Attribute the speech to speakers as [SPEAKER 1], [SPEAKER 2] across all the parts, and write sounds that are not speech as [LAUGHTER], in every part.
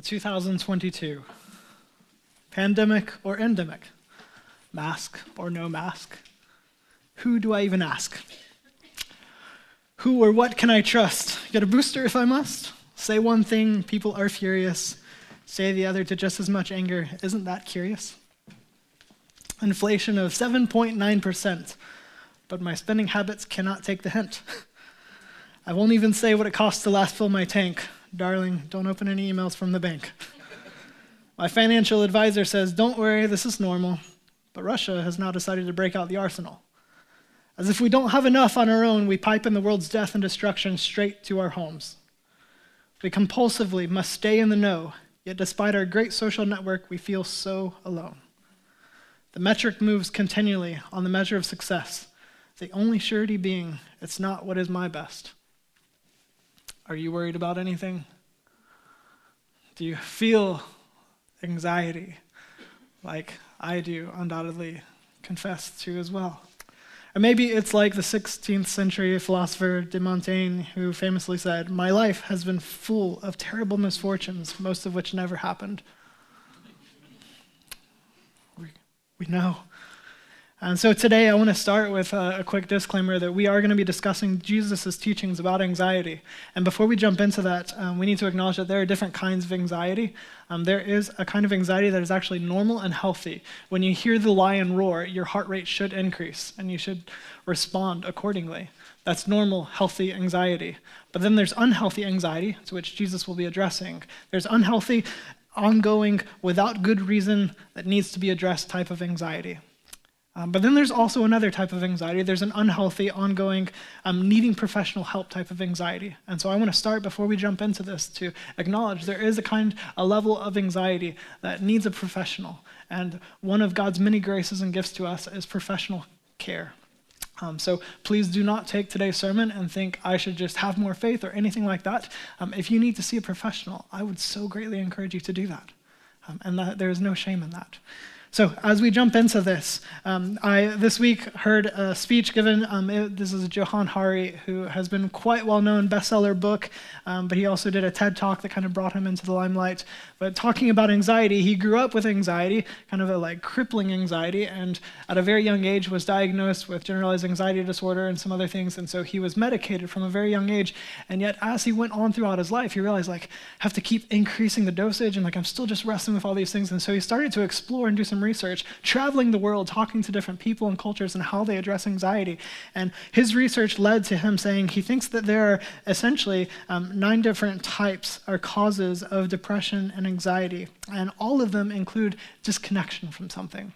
[SPEAKER 1] 2022. Pandemic or endemic? Mask or no mask? Who do I even ask? Who or what can I trust? Get a booster if I must? Say one thing, people are furious. Say the other to just as much anger. Isn't that curious? Inflation of 7.9%, but my spending habits cannot take the hint. [LAUGHS] I won't even say what it costs to last fill my tank. Darling, don't open any emails from the bank. My financial advisor says, Don't worry, this is normal. But Russia has now decided to break out the arsenal. As if we don't have enough on our own, we pipe in the world's death and destruction straight to our homes. We compulsively must stay in the know, yet despite our great social network, we feel so alone. The metric moves continually on the measure of success, the only surety being it's not what is my best. Are you worried about anything? Do you feel anxiety like I do, undoubtedly confess to as well? And maybe it's like the 16th century philosopher de Montaigne, who famously said, My life has been full of terrible misfortunes, most of which never happened. We, we know and so today I want to start with a, a quick disclaimer that we are going to be discussing Jesus' teachings about anxiety. And before we jump into that, um, we need to acknowledge that there are different kinds of anxiety. Um, there is a kind of anxiety that is actually normal and healthy. When you hear the lion roar, your heart rate should increase and you should respond accordingly. That's normal, healthy anxiety. But then there's unhealthy anxiety, to which Jesus will be addressing. There's unhealthy, ongoing, without good reason, that needs to be addressed type of anxiety. Um, but then there's also another type of anxiety. There's an unhealthy, ongoing, um, needing professional help type of anxiety. And so I want to start before we jump into this to acknowledge there is a kind, a level of anxiety that needs a professional. And one of God's many graces and gifts to us is professional care. Um, so please do not take today's sermon and think I should just have more faith or anything like that. Um, if you need to see a professional, I would so greatly encourage you to do that. Um, and that, there is no shame in that. So, as we jump into this, um, I this week heard a speech given. Um, it, this is Johann Hari, who has been quite well known bestseller book, um, but he also did a TED talk that kind of brought him into the limelight. But talking about anxiety, he grew up with anxiety, kind of a like crippling anxiety, and at a very young age was diagnosed with generalized anxiety disorder and some other things, and so he was medicated from a very young age. And yet, as he went on throughout his life, he realized like I have to keep increasing the dosage, and like I'm still just wrestling with all these things. And so he started to explore and do some some research, traveling the world, talking to different people and cultures and how they address anxiety. And his research led to him saying he thinks that there are essentially um, nine different types or causes of depression and anxiety. And all of them include disconnection from something.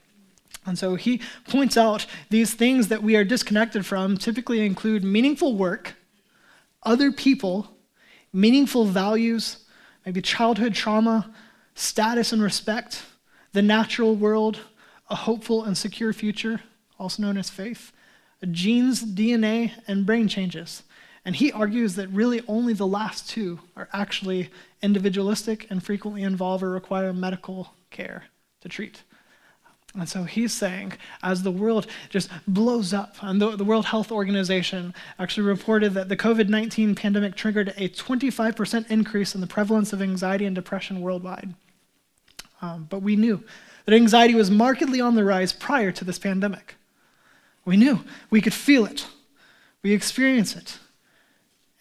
[SPEAKER 1] And so he points out these things that we are disconnected from typically include meaningful work, other people, meaningful values, maybe childhood trauma, status and respect, the natural world, a hopeful and secure future, also known as faith, genes, DNA, and brain changes. And he argues that really only the last two are actually individualistic and frequently involve or require medical care to treat. And so he's saying, as the world just blows up, and the, the World Health Organization actually reported that the COVID 19 pandemic triggered a 25% increase in the prevalence of anxiety and depression worldwide. Um, but we knew that anxiety was markedly on the rise prior to this pandemic. We knew. We could feel it. We experience it.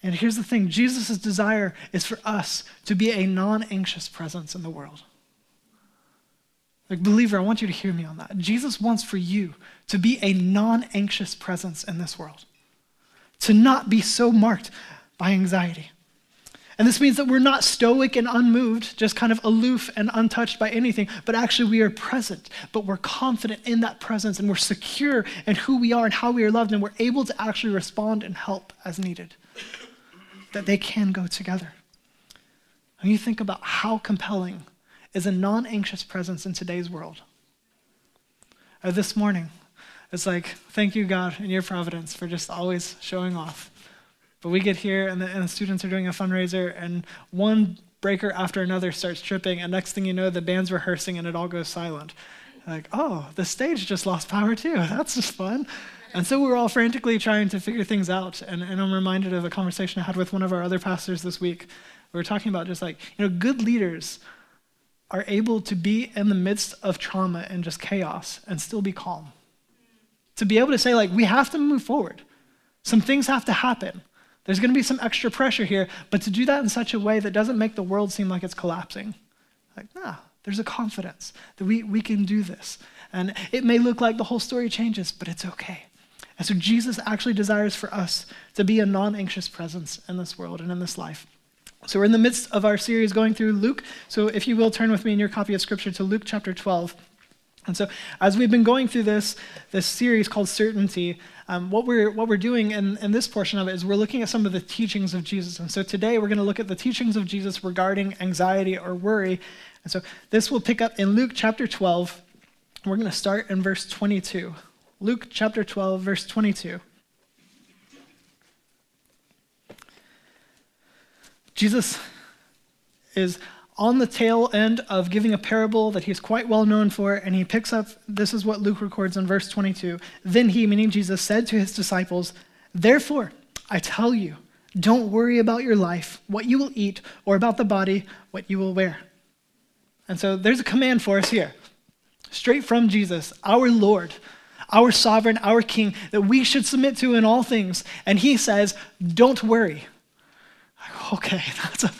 [SPEAKER 1] And here's the thing Jesus' desire is for us to be a non anxious presence in the world. Like, believer, I want you to hear me on that. Jesus wants for you to be a non anxious presence in this world, to not be so marked by anxiety. And this means that we're not stoic and unmoved, just kind of aloof and untouched by anything, but actually we are present, but we're confident in that presence and we're secure in who we are and how we are loved, and we're able to actually respond and help as needed. That they can go together. When you think about how compelling is a non anxious presence in today's world. Uh, this morning, it's like, thank you, God, and your providence for just always showing off but we get here, and the, and the students are doing a fundraiser, and one breaker after another starts tripping, and next thing you know, the band's rehearsing, and it all goes silent. Like, oh, the stage just lost power too. [LAUGHS] That's just fun. And so we're all frantically trying to figure things out. And, and I'm reminded of a conversation I had with one of our other pastors this week. We were talking about just like, you know, good leaders are able to be in the midst of trauma and just chaos and still be calm. To be able to say, like, we have to move forward. Some things have to happen. There's going to be some extra pressure here, but to do that in such a way that doesn't make the world seem like it's collapsing. Like, nah, there's a confidence that we, we can do this. And it may look like the whole story changes, but it's okay. And so Jesus actually desires for us to be a non anxious presence in this world and in this life. So we're in the midst of our series going through Luke. So if you will turn with me in your copy of Scripture to Luke chapter 12. And so, as we've been going through this, this series called Certainty, um, what, we're, what we're doing in, in this portion of it is we're looking at some of the teachings of Jesus. And so, today we're going to look at the teachings of Jesus regarding anxiety or worry. And so, this will pick up in Luke chapter 12. We're going to start in verse 22. Luke chapter 12, verse 22. Jesus is on the tail end of giving a parable that he's quite well known for, and he picks up this is what Luke records in verse 22. Then he, meaning Jesus, said to his disciples, Therefore, I tell you, don't worry about your life, what you will eat, or about the body, what you will wear. And so there's a command for us here, straight from Jesus, our Lord, our sovereign, our King, that we should submit to in all things. And he says, Don't worry. [LAUGHS] Okay, that's a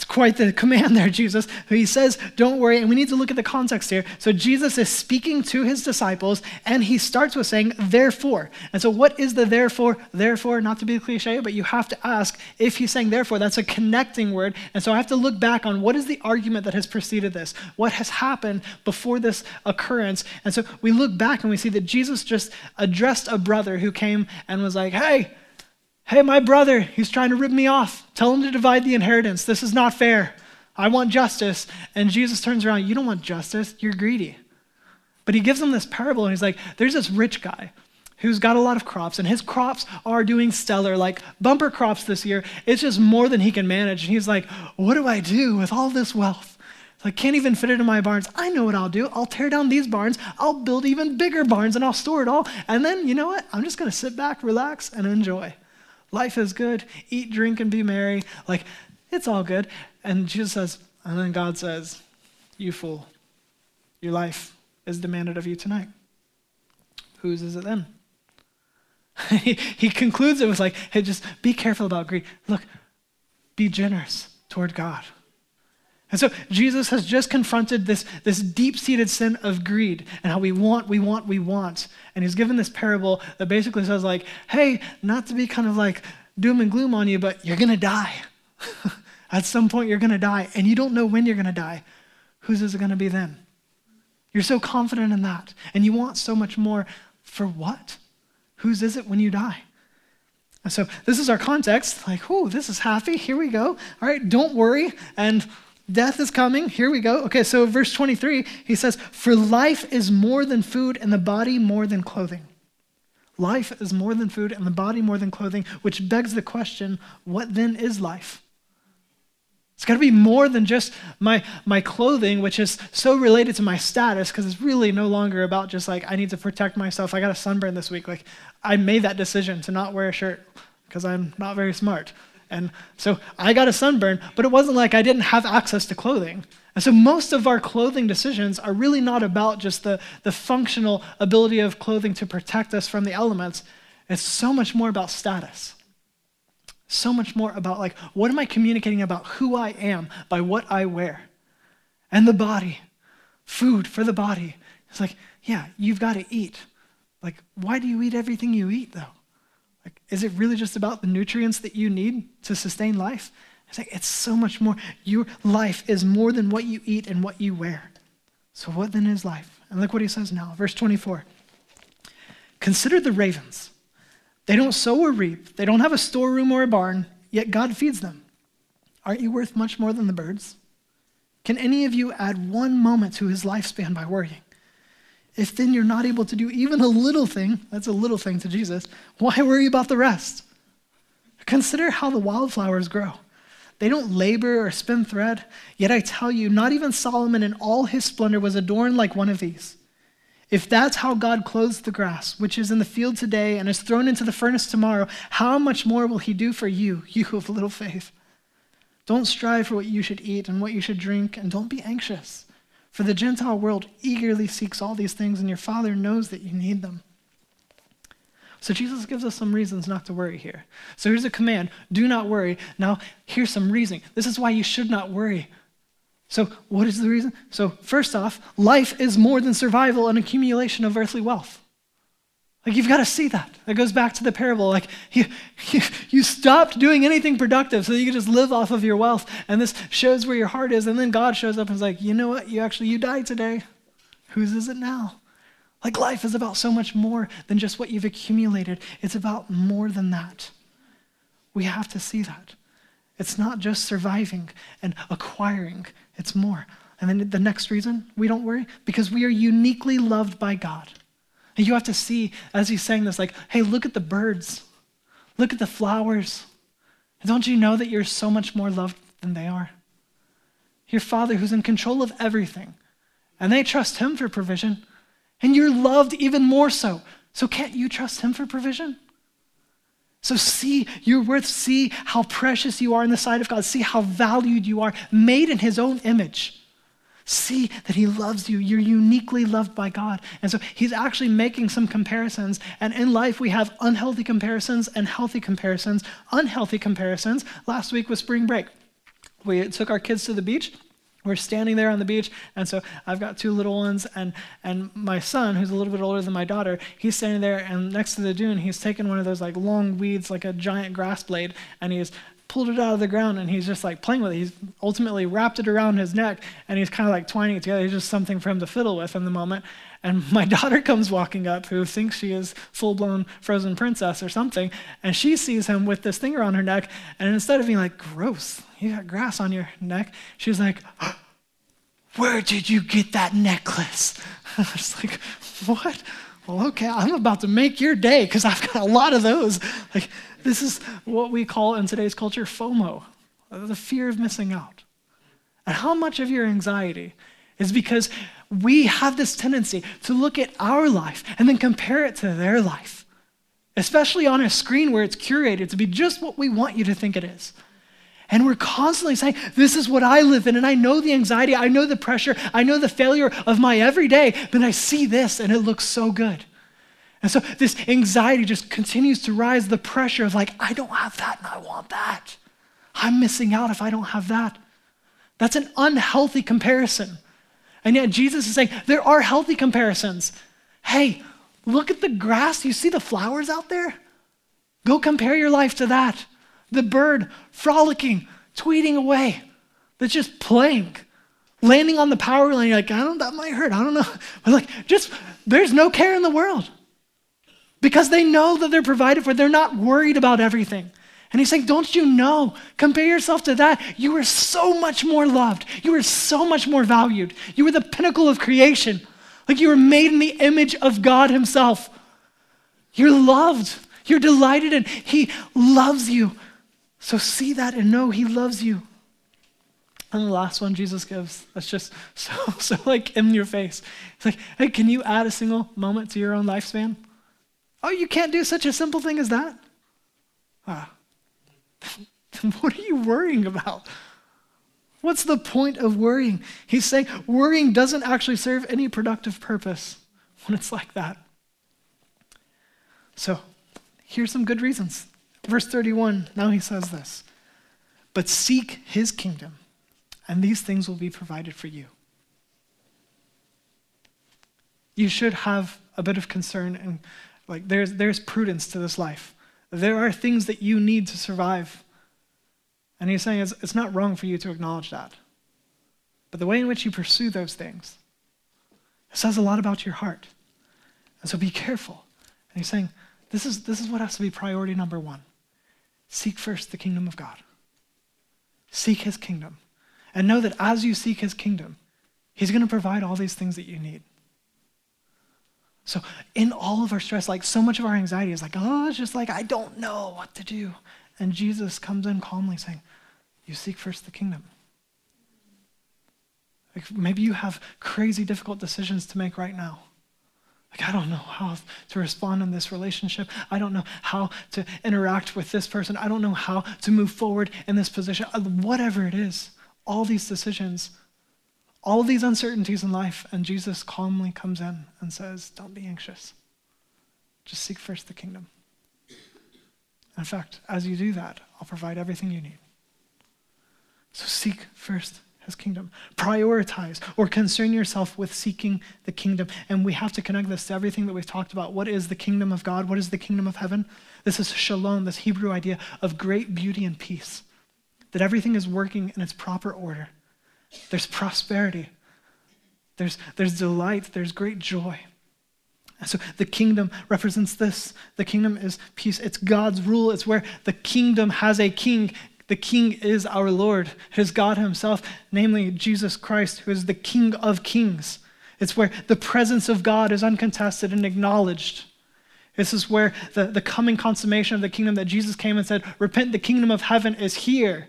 [SPEAKER 1] it's quite the command there, Jesus. He says, Don't worry. And we need to look at the context here. So, Jesus is speaking to his disciples, and he starts with saying, Therefore. And so, what is the therefore? Therefore, not to be cliche, but you have to ask if he's saying therefore, that's a connecting word. And so, I have to look back on what is the argument that has preceded this? What has happened before this occurrence? And so, we look back and we see that Jesus just addressed a brother who came and was like, Hey, Hey, my brother, he's trying to rip me off. Tell him to divide the inheritance. This is not fair. I want justice. And Jesus turns around, You don't want justice. You're greedy. But he gives them this parable, and he's like, There's this rich guy who's got a lot of crops, and his crops are doing stellar, like bumper crops this year. It's just more than he can manage. And he's like, What do I do with all this wealth? I can't even fit it in my barns. I know what I'll do. I'll tear down these barns. I'll build even bigger barns and I'll store it all. And then, you know what? I'm just going to sit back, relax, and enjoy. Life is good. Eat, drink, and be merry. Like, it's all good. And Jesus says, and then God says, You fool, your life is demanded of you tonight. Whose is it then? [LAUGHS] he, he concludes it with, like, hey, just be careful about greed. Look, be generous toward God. And so Jesus has just confronted this, this deep seated sin of greed and how we want, we want, we want. And he's given this parable that basically says, like, hey, not to be kind of like doom and gloom on you, but you're going to die. [LAUGHS] At some point, you're going to die, and you don't know when you're going to die. Whose is it going to be then? You're so confident in that, and you want so much more. For what? Whose is it when you die? And so this is our context. Like, oh, this is happy. Here we go. All right, don't worry. And Death is coming. Here we go. Okay, so verse 23, he says, For life is more than food, and the body more than clothing. Life is more than food, and the body more than clothing, which begs the question what then is life? It's got to be more than just my, my clothing, which is so related to my status, because it's really no longer about just like, I need to protect myself. I got a sunburn this week. Like, I made that decision to not wear a shirt because I'm not very smart. And so I got a sunburn, but it wasn't like I didn't have access to clothing. And so most of our clothing decisions are really not about just the, the functional ability of clothing to protect us from the elements. It's so much more about status. So much more about, like, what am I communicating about who I am by what I wear? And the body, food for the body. It's like, yeah, you've got to eat. Like, why do you eat everything you eat, though? Like, is it really just about the nutrients that you need to sustain life? It's like, it's so much more. Your life is more than what you eat and what you wear. So, what then is life? And look what he says now, verse 24. Consider the ravens. They don't sow or reap, they don't have a storeroom or a barn, yet God feeds them. Aren't you worth much more than the birds? Can any of you add one moment to his lifespan by worrying? If then you're not able to do even a little thing, that's a little thing to Jesus, why worry about the rest? Consider how the wildflowers grow. They don't labor or spin thread. Yet I tell you, not even Solomon in all his splendor was adorned like one of these. If that's how God clothes the grass, which is in the field today and is thrown into the furnace tomorrow, how much more will he do for you, you of little faith? Don't strive for what you should eat and what you should drink, and don't be anxious. For the Gentile world eagerly seeks all these things, and your Father knows that you need them. So Jesus gives us some reasons not to worry here. So here's a command do not worry. Now, here's some reasoning. This is why you should not worry. So, what is the reason? So, first off, life is more than survival and accumulation of earthly wealth. Like, you've got to see that. That goes back to the parable. Like, you, [LAUGHS] you, you stopped doing anything productive so you could just live off of your wealth. And this shows where your heart is. And then God shows up and is like, you know what? You actually, you died today. Whose is it now? Like life is about so much more than just what you've accumulated, it's about more than that. We have to see that. It's not just surviving and acquiring, it's more. And then the next reason we don't worry, because we are uniquely loved by God. And you have to see, as he's saying this, like, hey, look at the birds, look at the flowers. Don't you know that you're so much more loved than they are? Your Father, who's in control of everything, and they trust Him for provision. And you're loved even more so. So can't you trust Him for provision? So see your worth, see how precious you are in the sight of God, see how valued you are, made in His own image. See that He loves you. You're uniquely loved by God. And so He's actually making some comparisons. And in life, we have unhealthy comparisons and healthy comparisons. Unhealthy comparisons, last week was spring break. We took our kids to the beach we're standing there on the beach and so i've got two little ones and and my son who's a little bit older than my daughter he's standing there and next to the dune he's taken one of those like long weeds like a giant grass blade and he's pulled it out of the ground and he's just like playing with it he's ultimately wrapped it around his neck and he's kind of like twining it together it's just something for him to fiddle with in the moment and [LAUGHS] my daughter comes walking up who thinks she is full-blown frozen princess or something and she sees him with this thing around her neck and instead of being like gross you got grass on your neck. she's like, [GASPS] Where did you get that necklace? [LAUGHS] I was like, What? Well, okay, I'm about to make your day because I've got a lot of those. [LAUGHS] Like, this is what we call in today's culture FOMO, the fear of missing out. And how much of your anxiety is because we have this tendency to look at our life and then compare it to their life, especially on a screen where it's curated to be just what we want you to think it is. And we're constantly saying, This is what I live in. And I know the anxiety, I know the pressure, I know the failure of my everyday, but I see this and it looks so good. And so this anxiety just continues to rise, the pressure of like, I don't have that and I want that. I'm missing out if I don't have that. That's an unhealthy comparison. And yet Jesus is saying there are healthy comparisons. Hey, look at the grass. You see the flowers out there? Go compare your life to that the bird frolicking, tweeting away, that's just playing, landing on the power line. You're like, I don't, that might hurt. I don't know. [LAUGHS] But like, just, there's no care in the world because they know that they're provided for. They're not worried about everything. And he's saying, Don't you know? Compare yourself to that. You are so much more loved. You are so much more valued. You are the pinnacle of creation. Like you were made in the image of God Himself. You're loved. You're delighted, and He loves you. So see that and know He loves you. And the last one Jesus gives, that's just [LAUGHS] so, so like in your face. It's like, hey, can you add a single moment to your own lifespan? Oh, you can't do such a simple thing as that? Ah. [LAUGHS] what are you worrying about? What's the point of worrying? He's saying worrying doesn't actually serve any productive purpose when it's like that. So, here's some good reasons Verse 31, now he says this But seek his kingdom, and these things will be provided for you. You should have a bit of concern and like there's there's prudence to this life. There are things that you need to survive. And he's saying it's, it's not wrong for you to acknowledge that. But the way in which you pursue those things, it says a lot about your heart. And so be careful. And he's saying, this is, this is what has to be priority number one. Seek first the kingdom of God. Seek his kingdom. And know that as you seek his kingdom, he's going to provide all these things that you need. So, in all of our stress, like so much of our anxiety is like, oh, it's just like, I don't know what to do. And Jesus comes in calmly saying, You seek first the kingdom. Like maybe you have crazy difficult decisions to make right now. Like, I don't know how to respond in this relationship. I don't know how to interact with this person. I don't know how to move forward in this position. Uh, whatever it is, all these decisions, all these uncertainties in life, and Jesus calmly comes in and says, Don't be anxious. Just seek first the kingdom. In fact, as you do that, I'll provide everything you need. So seek first his kingdom. Prioritize or concern yourself with seeking the kingdom. And we have to connect this to everything that we've talked about. What is the kingdom of God? What is the kingdom of heaven? This is shalom, this Hebrew idea of great beauty and peace, that everything is working in its proper order. There's prosperity, there's, there's delight, there's great joy. And so the kingdom represents this. The kingdom is peace. It's God's rule. It's where the kingdom has a king. The king is our Lord, it is God Himself, namely Jesus Christ, who is the King of kings. It's where the presence of God is uncontested and acknowledged. This is where the, the coming consummation of the kingdom that Jesus came and said, Repent, the kingdom of heaven is here.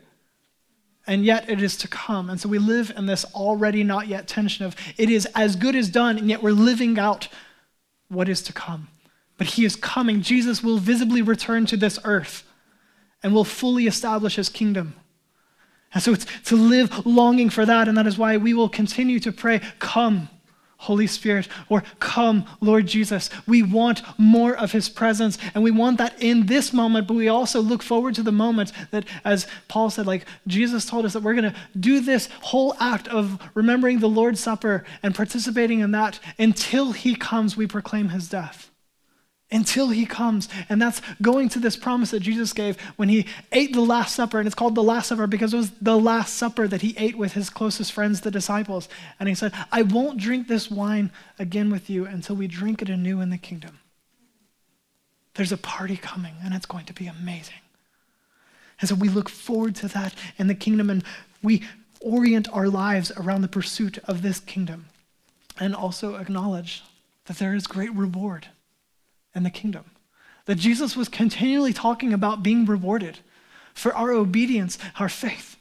[SPEAKER 1] And yet it is to come. And so we live in this already not yet tension of it is as good as done, and yet we're living out what is to come. But he is coming. Jesus will visibly return to this earth and will fully establish his kingdom. And so it's to live longing for that, and that is why we will continue to pray, Come, Holy Spirit, or Come, Lord Jesus. We want more of his presence, and we want that in this moment, but we also look forward to the moment that, as Paul said, like Jesus told us that we're going to do this whole act of remembering the Lord's Supper and participating in that until he comes, we proclaim his death until he comes. And that's going to this promise that Jesus gave when he ate the Last Supper. And it's called the Last Supper because it was the Last Supper that he ate with his closest friends, the disciples. And he said, I won't drink this wine again with you until we drink it anew in the kingdom. There's a party coming, and it's going to be amazing. And so we look forward to that in the kingdom, and we orient our lives around the pursuit of this kingdom and also acknowledge that there is great reward and the kingdom. That Jesus was continually talking about being rewarded for our obedience, our faith.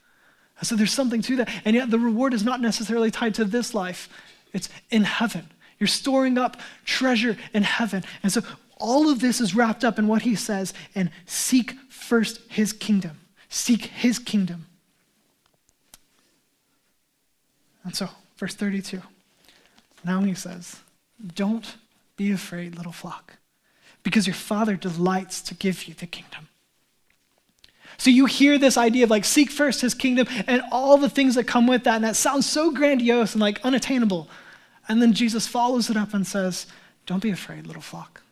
[SPEAKER 1] So there's something to that. And yet the reward is not necessarily tied to this life, it's in heaven. You're storing up treasure in heaven. And so all of this is wrapped up in what he says and seek first his kingdom. Seek his kingdom. And so, verse 32. Now he says, Don't be afraid, little flock because your Father delights to give you the kingdom. So you hear this idea of like seek first his kingdom and all the things that come with that, and that sounds so grandiose and like unattainable. And then Jesus follows it up and says, Don't be afraid, little flock,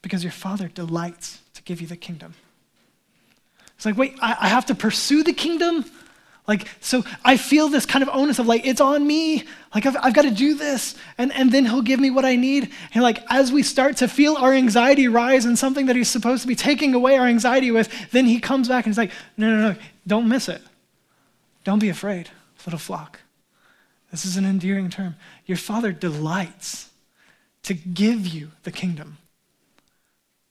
[SPEAKER 1] because your Father delights to give you the kingdom. It's like, wait, I, I have to pursue the kingdom? Like, so I feel this kind of onus of like, it's on me. Like, I've, I've got to do this. And, and then he'll give me what I need. And like, as we start to feel our anxiety rise and something that he's supposed to be taking away our anxiety with, then he comes back and he's like, no, no, no, don't miss it. Don't be afraid, little flock. This is an endearing term. Your father delights to give you the kingdom.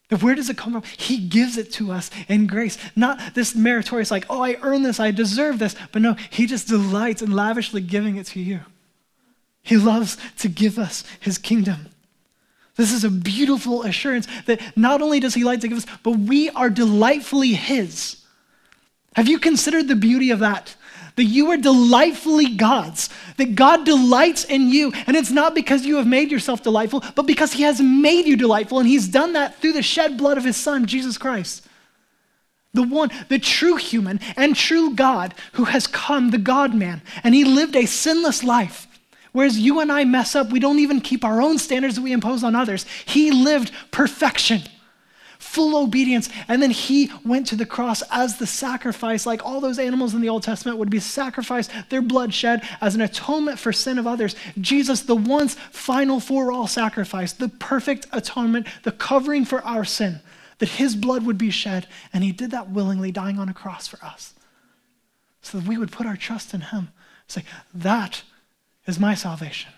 [SPEAKER 1] Where does it come from? He gives it to us in grace. Not this meritorious, like, oh, I earn this, I deserve this. But no, He just delights in lavishly giving it to you. He loves to give us His kingdom. This is a beautiful assurance that not only does He like to give us, but we are delightfully His. Have you considered the beauty of that? That you are delightfully God's, that God delights in you. And it's not because you have made yourself delightful, but because He has made you delightful. And He's done that through the shed blood of His Son, Jesus Christ. The one, the true human and true God who has come, the God man, and He lived a sinless life. Whereas you and I mess up, we don't even keep our own standards that we impose on others. He lived perfection full obedience. And then he went to the cross as the sacrifice, like all those animals in the Old Testament would be sacrificed, their blood shed as an atonement for sin of others. Jesus, the once final for all sacrifice, the perfect atonement, the covering for our sin, that his blood would be shed. And he did that willingly, dying on a cross for us. So that we would put our trust in him. Say, that is my salvation.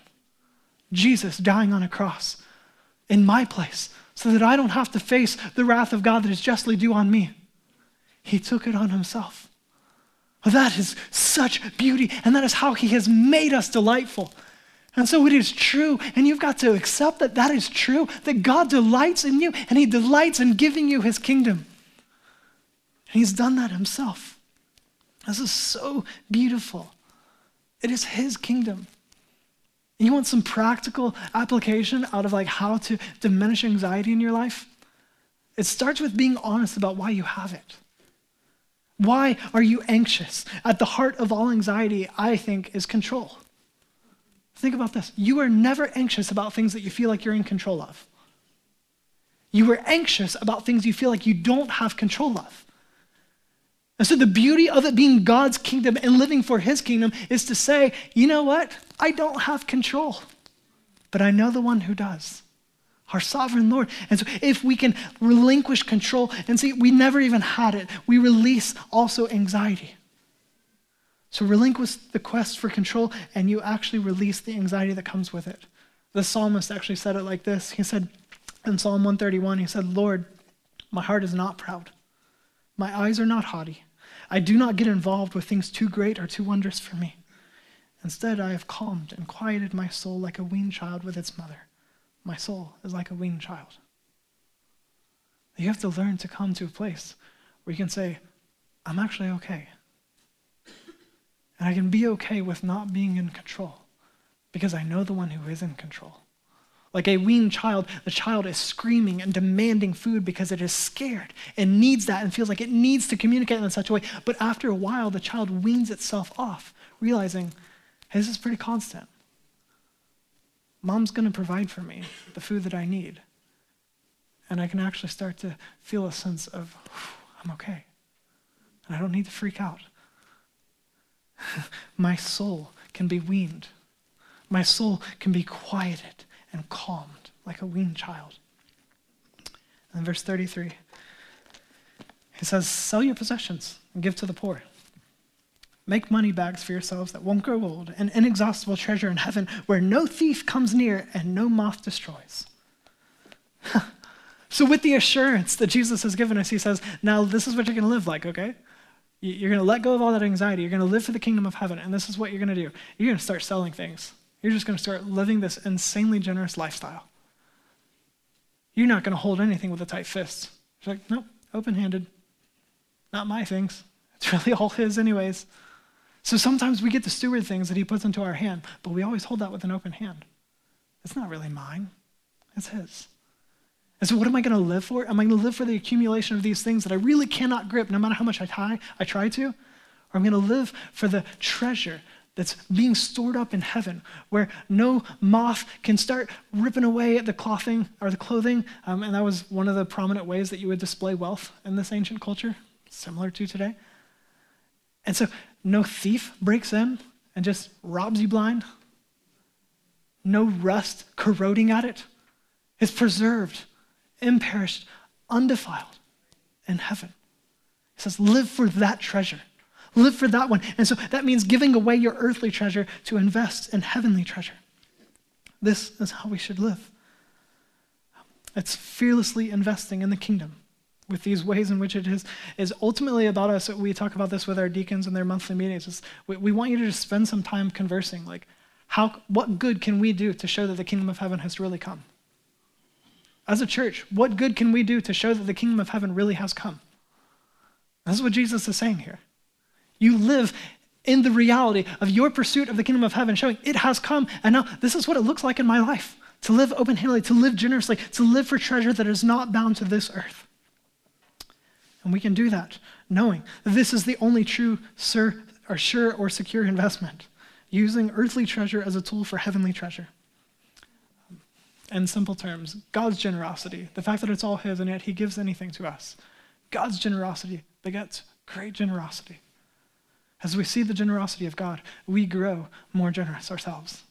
[SPEAKER 1] Jesus dying on a cross in my place so that I don't have to face the wrath of God that is justly due on me. He took it on himself. That is such beauty, and that is how he has made us delightful. And so it is true, and you've got to accept that that is true, that God delights in you, and He delights in giving you His kingdom. And He's done that Himself. This is so beautiful. It is His kingdom. And you want some practical application out of like how to diminish anxiety in your life? It starts with being honest about why you have it. Why are you anxious? At the heart of all anxiety, I think, is control. Think about this. You are never anxious about things that you feel like you're in control of. You are anxious about things you feel like you don't have control of. And so, the beauty of it being God's kingdom and living for his kingdom is to say, you know what? I don't have control, but I know the one who does our sovereign Lord. And so, if we can relinquish control and see, we never even had it, we release also anxiety. So, relinquish the quest for control, and you actually release the anxiety that comes with it. The psalmist actually said it like this He said in Psalm 131, He said, Lord, my heart is not proud, my eyes are not haughty. I do not get involved with things too great or too wondrous for me. Instead, I have calmed and quieted my soul like a weaned child with its mother. My soul is like a weaned child. You have to learn to come to a place where you can say, I'm actually okay. And I can be okay with not being in control because I know the one who is in control. Like a weaned child, the child is screaming and demanding food because it is scared and needs that and feels like it needs to communicate in such a way. But after a while, the child weans itself off, realizing, this is pretty constant. Mom's going to provide for me the food that I need. And I can actually start to feel a sense of, I'm okay. And I don't need to freak out. [LAUGHS] My soul can be weaned. My soul can be quieted and calmed like a weaned child. And verse 33, he says, Sell your possessions and give to the poor. Make money bags for yourselves that won't grow old, an inexhaustible treasure in heaven where no thief comes near and no moth destroys. [LAUGHS] so, with the assurance that Jesus has given us, he says, Now this is what you're going to live like, okay? You're going to let go of all that anxiety. You're going to live for the kingdom of heaven. And this is what you're going to do you're going to start selling things. You're just going to start living this insanely generous lifestyle. You're not going to hold anything with a tight fist. You're like, nope, open handed. Not my things. It's [LAUGHS] really all his, anyways. So sometimes we get to steward things that he puts into our hand, but we always hold that with an open hand. It's not really mine, it's his. And so, what am I going to live for? Am I going to live for the accumulation of these things that I really cannot grip no matter how much I try, I try to? Or I'm going to live for the treasure that's being stored up in heaven, where no moth can start ripping away at the clothing or the clothing. Um, and that was one of the prominent ways that you would display wealth in this ancient culture, similar to today. And so, no thief breaks in and just robs you blind. No rust corroding at it. It's preserved imperished, undefiled in heaven. He says, live for that treasure. Live for that one. And so that means giving away your earthly treasure to invest in heavenly treasure. This is how we should live. It's fearlessly investing in the kingdom with these ways in which it is, is ultimately about us. We talk about this with our deacons in their monthly meetings. We, we want you to just spend some time conversing. Like, how, what good can we do to show that the kingdom of heaven has really come? as a church, what good can we do to show that the kingdom of heaven really has come? This is what Jesus is saying here. You live in the reality of your pursuit of the kingdom of heaven, showing it has come, and now this is what it looks like in my life to live open handedly, to live generously, to live for treasure that is not bound to this earth. And we can do that knowing that this is the only true, sir, or sure or secure investment, using earthly treasure as a tool for heavenly treasure in simple terms God's generosity, the fact that it's all His and yet He gives anything to us. God's generosity begets great generosity. As we see the generosity of God, we grow more generous ourselves.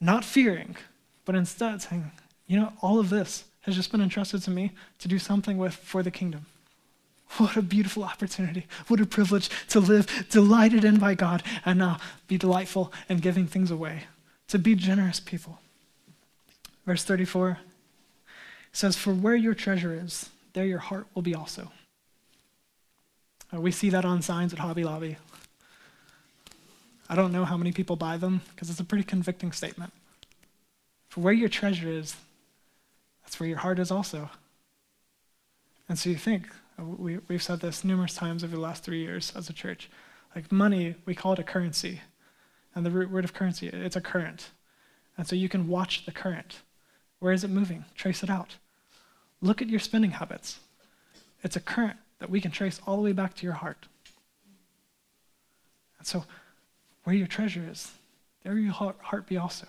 [SPEAKER 1] Not fearing, but instead saying, you know, all of this has just been entrusted to me to do something with for the kingdom. What a beautiful opportunity. What a privilege to live delighted in by God and now be delightful in giving things away, to be generous people. Verse 34 says, For where your treasure is, there your heart will be also. Uh, we see that on signs at Hobby Lobby. I don't know how many people buy them because it's a pretty convicting statement. For where your treasure is, that's where your heart is also. And so you think, uh, we, we've said this numerous times over the last three years as a church. Like money, we call it a currency. And the root word of currency, it's a current. And so you can watch the current. Where is it moving? Trace it out. Look at your spending habits. It's a current that we can trace all the way back to your heart. And so, where your treasure is, there your heart be also.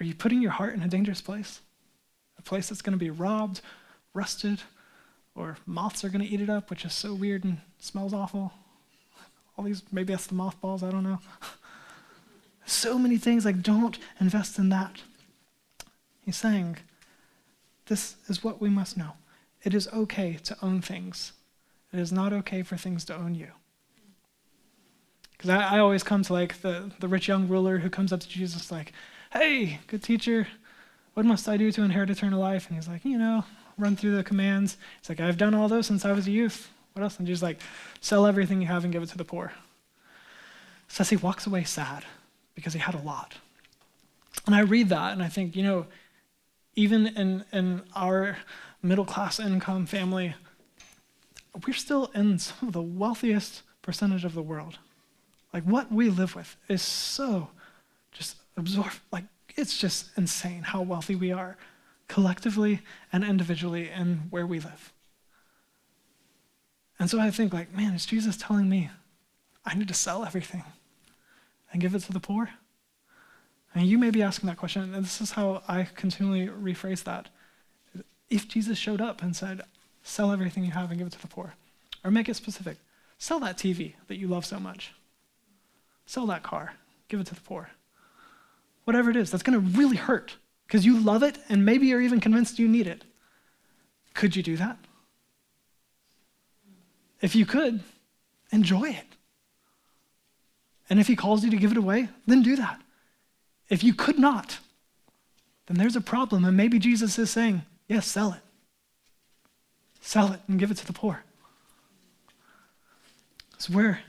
[SPEAKER 1] Are you putting your heart in a dangerous place? A place that's going to be robbed, rusted, or moths are going to eat it up, which is so weird and smells awful. All these, maybe that's the mothballs, I don't know. [LAUGHS] so many things, like don't invest in that. He's saying, this is what we must know. It is okay to own things. It is not okay for things to own you. Because I, I, always come to like the, the rich young ruler who comes up to Jesus like, hey, good teacher, what must I do to inherit eternal life? And he's like, you know, run through the commands. It's like, I've done all those since I was a youth. What else? And Jesus like, sell everything you have and give it to the poor. He walks away sad because he had a lot. And I read that and I think, you know, even in, in our middle class income family, we're still in some of the wealthiest percentage of the world. Like what we live with is so just absorb like it's just insane how wealthy we are collectively and individually and where we live. And so I think like, man, is Jesus telling me I need to sell everything and give it to the poor? And you may be asking that question, and this is how I continually rephrase that. If Jesus showed up and said, sell everything you have and give it to the poor, or make it specific, sell that TV that you love so much, sell that car, give it to the poor. Whatever it is, that's going to really hurt because you love it and maybe you're even convinced you need it. Could you do that? If you could, enjoy it. And if he calls you to give it away, then do that. If you could not, then there's a problem. And maybe Jesus is saying, yes, sell it. Sell it and give it to the poor. It's where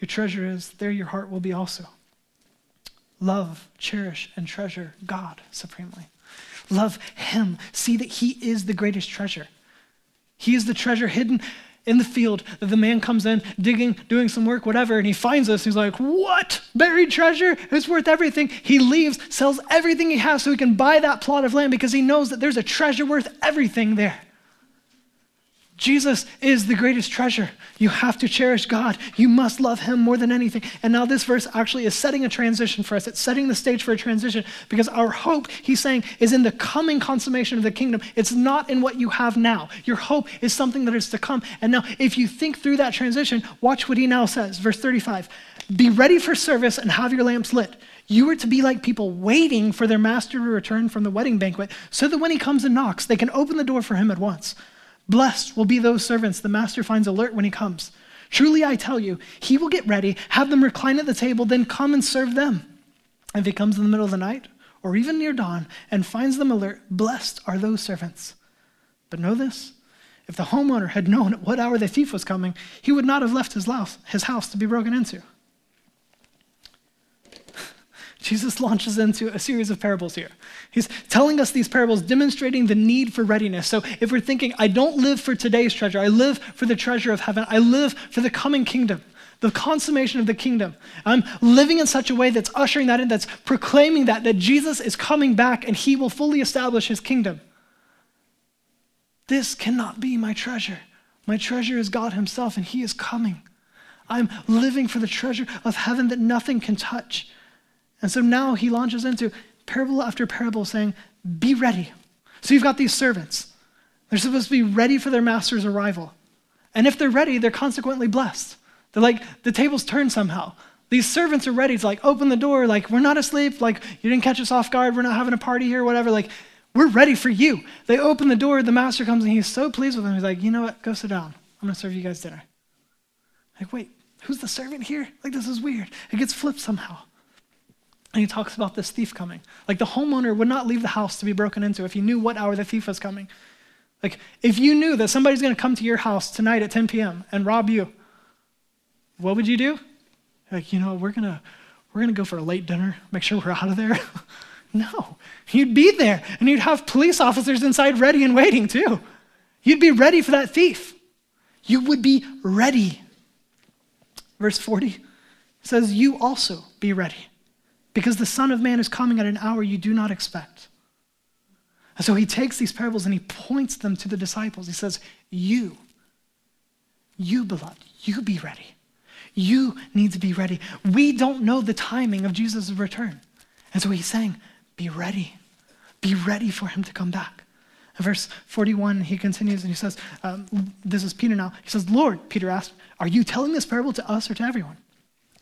[SPEAKER 1] your treasure is, there your heart will be also. Love, cherish, and treasure God supremely. Love Him. See that He is the greatest treasure. He is the treasure hidden in the field that the man comes in, digging, doing some work, whatever, and he finds us. He's like, What? Buried treasure? It's worth everything. He leaves, sells everything he has so he can buy that plot of land because he knows that there's a treasure worth everything there. Jesus is the greatest treasure. You have to cherish God. You must love Him more than anything. And now, this verse actually is setting a transition for us. It's setting the stage for a transition because our hope, He's saying, is in the coming consummation of the kingdom. It's not in what you have now. Your hope is something that is to come. And now, if you think through that transition, watch what He now says. Verse 35 Be ready for service and have your lamps lit. You are to be like people waiting for their master to return from the wedding banquet so that when he comes and knocks, they can open the door for him at once. Blessed will be those servants the master finds alert when he comes. Truly, I tell you, he will get ready, have them recline at the table, then come and serve them. If he comes in the middle of the night, or even near dawn, and finds them alert, blessed are those servants. But know this if the homeowner had known at what hour the thief was coming, he would not have left his house, his house to be broken into. Jesus launches into a series of parables here. He's telling us these parables, demonstrating the need for readiness. So if we're thinking, I don't live for today's treasure, I live for the treasure of heaven, I live for the coming kingdom, the consummation of the kingdom. I'm living in such a way that's ushering that in, that's proclaiming that, that Jesus is coming back and he will fully establish his kingdom. This cannot be my treasure. My treasure is God himself, and he is coming. I'm living for the treasure of heaven that nothing can touch. And so now he launches into parable after parable saying, Be ready. So you've got these servants. They're supposed to be ready for their master's arrival. And if they're ready, they're consequently blessed. They're like, the tables turn somehow. These servants are ready to like open the door, like, we're not asleep, like, you didn't catch us off guard, we're not having a party here, whatever. Like, we're ready for you. They open the door, the master comes and he's so pleased with them. He's like, you know what? Go sit down. I'm going to serve you guys dinner. Like, wait, who's the servant here? Like, this is weird. It gets flipped somehow. And he talks about this thief coming. Like the homeowner would not leave the house to be broken into if he knew what hour the thief was coming. Like if you knew that somebody's going to come to your house tonight at 10 p.m. and rob you, what would you do? Like, you know, we're going to we're going to go for a late dinner, make sure we're out of there. [LAUGHS] no. You'd be there and you'd have police officers inside ready and waiting too. You'd be ready for that thief. You would be ready. Verse 40 says, You also be ready, because the Son of Man is coming at an hour you do not expect. And so he takes these parables and he points them to the disciples. He says, You, you, beloved, you be ready. You need to be ready. We don't know the timing of Jesus' return. And so he's saying, Be ready. Be ready for him to come back. In verse 41, he continues and he says, um, This is Peter now. He says, Lord, Peter asked, Are you telling this parable to us or to everyone?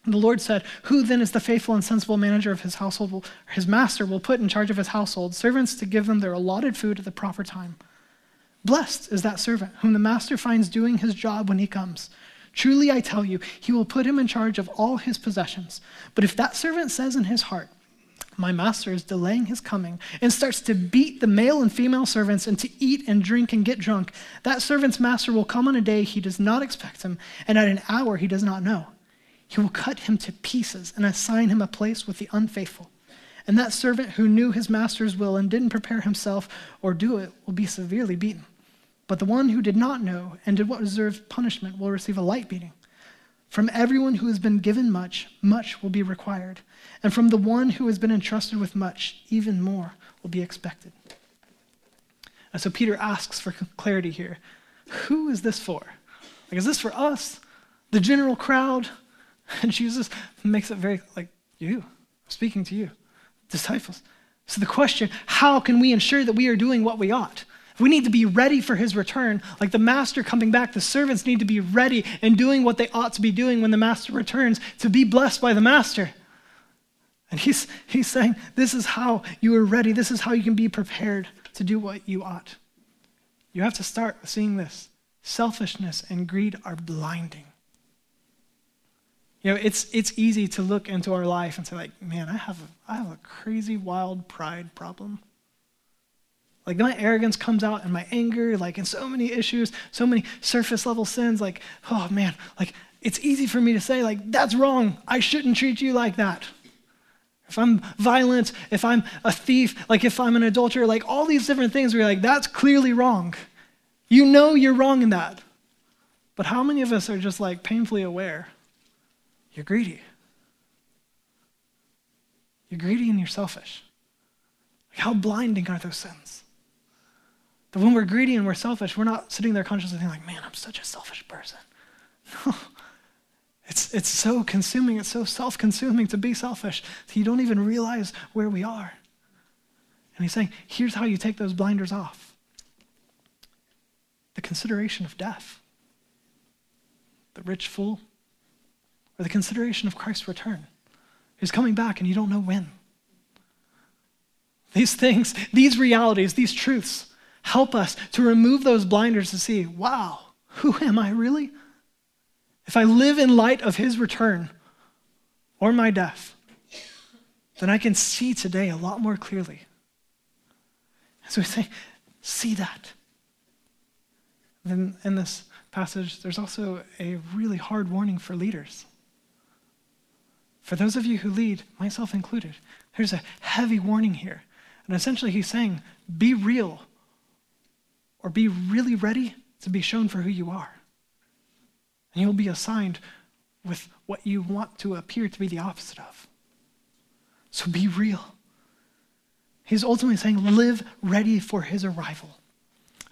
[SPEAKER 1] And the Lord said, Who then is the faithful and sensible manager of his household? Will, his master will put in charge of his household servants to give them their allotted food at the proper time. Blessed is that servant whom the master finds doing his job when he comes. Truly, I tell you, he will put him in charge of all his possessions. But if that servant says in his heart, My master is delaying his coming, and starts to beat the male and female servants and to eat and drink and get drunk, that servant's master will come on a day he does not expect him, and at an hour he does not know. He will cut him to pieces and assign him a place with the unfaithful. And that servant who knew his master's will and didn't prepare himself or do it will be severely beaten. But the one who did not know and did what deserved punishment will receive a light beating. From everyone who has been given much, much will be required. And from the one who has been entrusted with much, even more will be expected. And so Peter asks for clarity here. Who is this for? Like, is this for us, the general crowd? [LAUGHS] And Jesus makes it very like, you, speaking to you, disciples. So the question, how can we ensure that we are doing what we ought? We need to be ready for his return. Like the master coming back, the servants need to be ready and doing what they ought to be doing when the master returns to be blessed by the master. And he's, he's saying, This is how you are ready. This is how you can be prepared to do what you ought. You have to start seeing this. Selfishness and greed are blinding. You know, it's, it's easy to look into our life and say, like, man, I have, a, I have a crazy, wild pride problem. Like my arrogance comes out and my anger, like in so many issues, so many surface level sins, like, oh man, like it's easy for me to say, like, that's wrong. I shouldn't treat you like that. If I'm violent, if I'm a thief, like if I'm an adulterer, like all these different things where you're like, that's clearly wrong. You know you're wrong in that. But how many of us are just like painfully aware? You're greedy. You're greedy and you're selfish. Like how blinding are those sins? That when we're greedy and we're selfish, we're not sitting there consciously thinking, like, man, I'm such a selfish person. [LAUGHS] No. It's, it's so consuming, it's so self consuming to be selfish that you don't even realize where we are. And he's saying, here's how you take those blinders off the consideration of death, the rich fool, or the consideration of Christ's return. He's coming back and you don't know when. These things, these realities, these truths help us to remove those blinders to see, wow, who am I really? If I live in light of his return or my death, then I can see today a lot more clearly. So we say, see that. Then in this passage, there's also a really hard warning for leaders. For those of you who lead, myself included, there's a heavy warning here. And essentially, he's saying, be real or be really ready to be shown for who you are. And you'll be assigned with what you want to appear to be the opposite of. So be real. He's ultimately saying, live ready for his arrival.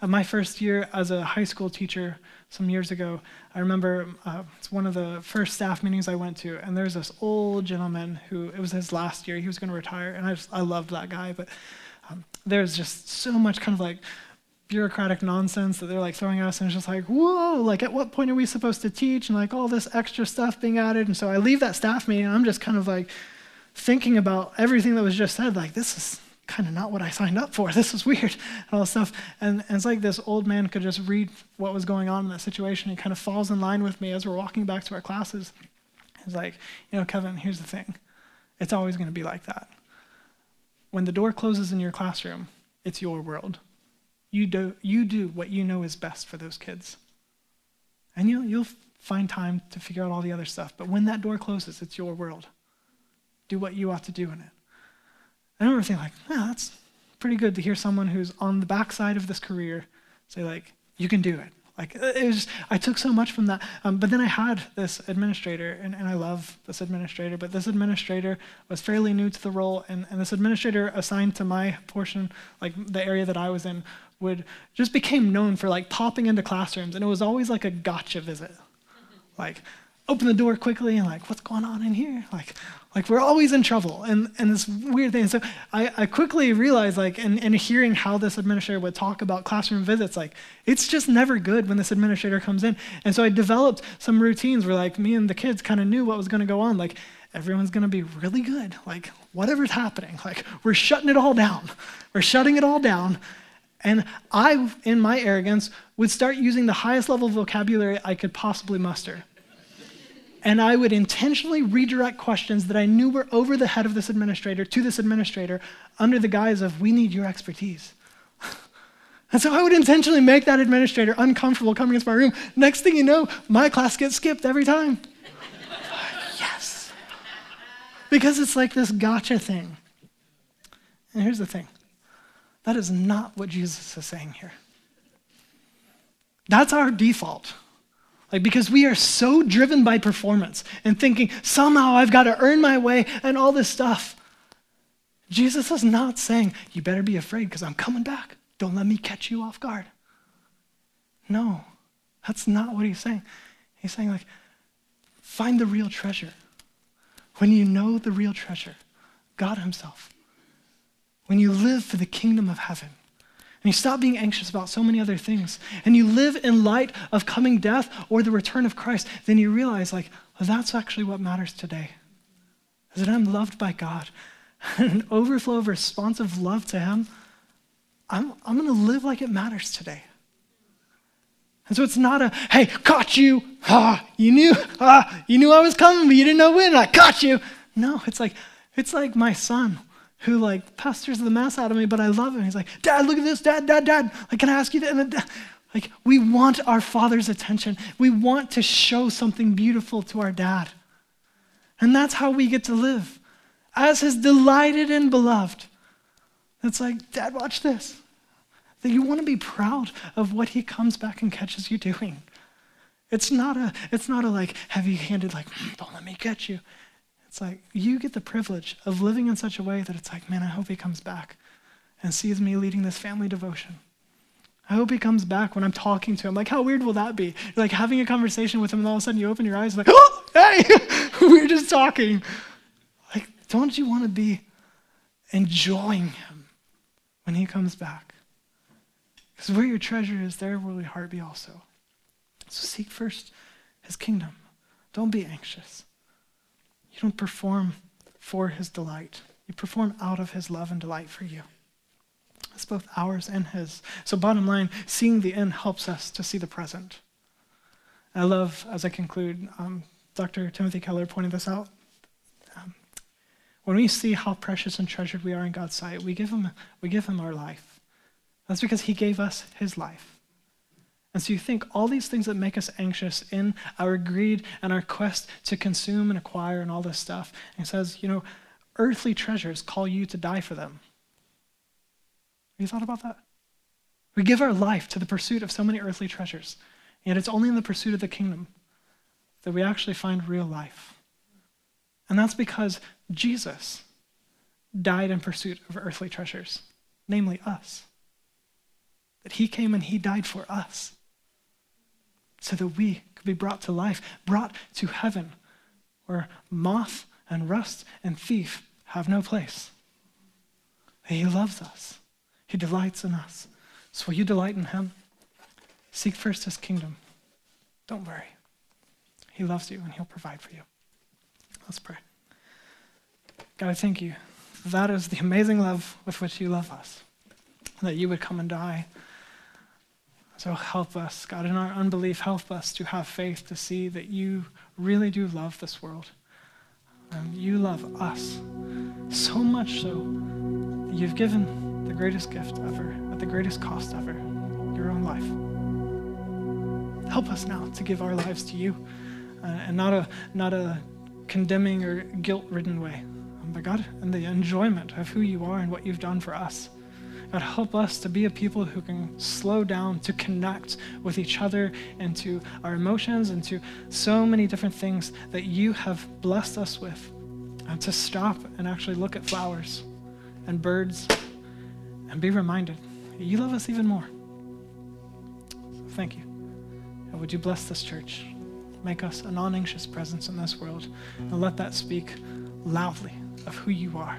[SPEAKER 1] Of my first year as a high school teacher, some years ago, I remember uh, it's one of the first staff meetings I went to, and there's this old gentleman who it was his last year. He was going to retire, and I just I loved that guy, but um, there's just so much kind of like bureaucratic nonsense that they're like throwing at us and it's just like whoa like at what point are we supposed to teach and like all this extra stuff being added and so i leave that staff meeting and i'm just kind of like thinking about everything that was just said like this is kind of not what i signed up for [LAUGHS] this is weird and all this stuff and, and it's like this old man could just read what was going on in that situation and kind of falls in line with me as we're walking back to our classes he's like you know kevin here's the thing it's always going to be like that when the door closes in your classroom it's your world you do, you do what you know is best for those kids. And you'll, you'll find time to figure out all the other stuff. But when that door closes, it's your world. Do what you ought to do in it. I remember thinking, like, yeah, that's pretty good to hear someone who's on the backside of this career say, like, you can do it. Like, it was I took so much from that. Um, but then I had this administrator, and, and I love this administrator, but this administrator was fairly new to the role, and, and this administrator assigned to my portion, like the area that I was in, would just became known for like popping into classrooms, and it was always like a gotcha visit. Like, open the door quickly and like, what's going on in here? Like, like we're always in trouble. And, and this weird thing. So I, I quickly realized like, in, in hearing how this administrator would talk about classroom visits, like it's just never good when this administrator comes in. And so I developed some routines where like me and the kids kind of knew what was going to go on. Like everyone's going to be really good. Like whatever's happening, like we're shutting it all down. We're shutting it all down. And I, in my arrogance, would start using the highest level of vocabulary I could possibly muster and I would intentionally redirect questions that I knew were over the head of this administrator to this administrator under the guise of, we need your expertise. [LAUGHS] and so I would intentionally make that administrator uncomfortable coming into my room. Next thing you know, my class gets skipped every time. [SIGHS] yes. Because it's like this gotcha thing. And here's the thing that is not what Jesus is saying here. That's our default. Like, because we are so driven by performance and thinking somehow I've got to earn my way and all this stuff. Jesus is not saying, you better be afraid because I'm coming back. Don't let me catch you off guard. No, that's not what he's saying. He's saying, like, find the real treasure. When you know the real treasure, God Himself, when you live for the kingdom of heaven, and you stop being anxious about so many other things, and you live in light of coming death or the return of Christ, then you realize, like, well, that's actually what matters today. Is that I'm loved by God. [LAUGHS] And an overflow of responsive love to Him. I'm, I'm going to live like it matters today. And so it's not a, hey, caught you. Ah, you knew, ah, you knew I was coming, but you didn't know when. I caught you. No, it's like, it's like my son who like pesters the mess out of me, but I love him. He's like, Dad, look at this, Dad, Dad, Dad. Like, can I ask you that? Like, we want our father's attention. We want to show something beautiful to our dad. And that's how we get to live as his delighted and beloved. It's like, Dad, watch this. That you want to be proud of what he comes back and catches you doing. It's not a, it's not a like heavy-handed, like, mm, don't let me catch you. It's like you get the privilege of living in such a way that it's like, man, I hope he comes back and sees me leading this family devotion. I hope he comes back when I'm talking to him. Like, how weird will that be? You're like having a conversation with him, and all of a sudden you open your eyes, like, oh, hey, [LAUGHS] we are just talking. Like, don't you want to be enjoying him when he comes back? Because where your treasure is, there will your heart be also. So seek first his kingdom. Don't be anxious. You don't perform for his delight. You perform out of his love and delight for you. It's both ours and his. So, bottom line, seeing the end helps us to see the present. I love, as I conclude, um, Dr. Timothy Keller pointed this out. Um, when we see how precious and treasured we are in God's sight, we give him, we give him our life. That's because he gave us his life. And so you think all these things that make us anxious in our greed and our quest to consume and acquire and all this stuff. And he says, you know, earthly treasures call you to die for them. Have you thought about that? We give our life to the pursuit of so many earthly treasures, yet it's only in the pursuit of the kingdom that we actually find real life. And that's because Jesus died in pursuit of earthly treasures, namely us. That he came and he died for us so that we could be brought to life, brought to heaven, where moth and rust and thief have no place. He loves us, He delights in us. So will you delight in Him? Seek first His kingdom. Don't worry. He loves you and He'll provide for you. Let's pray. God, I thank you. That is the amazing love with which you love us. That you would come and die so help us, God, in our unbelief, help us to have faith to see that you really do love this world. And you love us so much so that you've given the greatest gift ever, at the greatest cost ever, your own life. help us now to give our lives to you, uh, and not a not a condemning or guilt-ridden way, um, but God, in the enjoyment of who you are and what you've done for us. God, help us to be a people who can slow down to connect with each other and to our emotions and to so many different things that you have blessed us with. And to stop and actually look at flowers and birds and be reminded you love us even more. So thank you. And would you bless this church? Make us a non anxious presence in this world and let that speak loudly of who you are.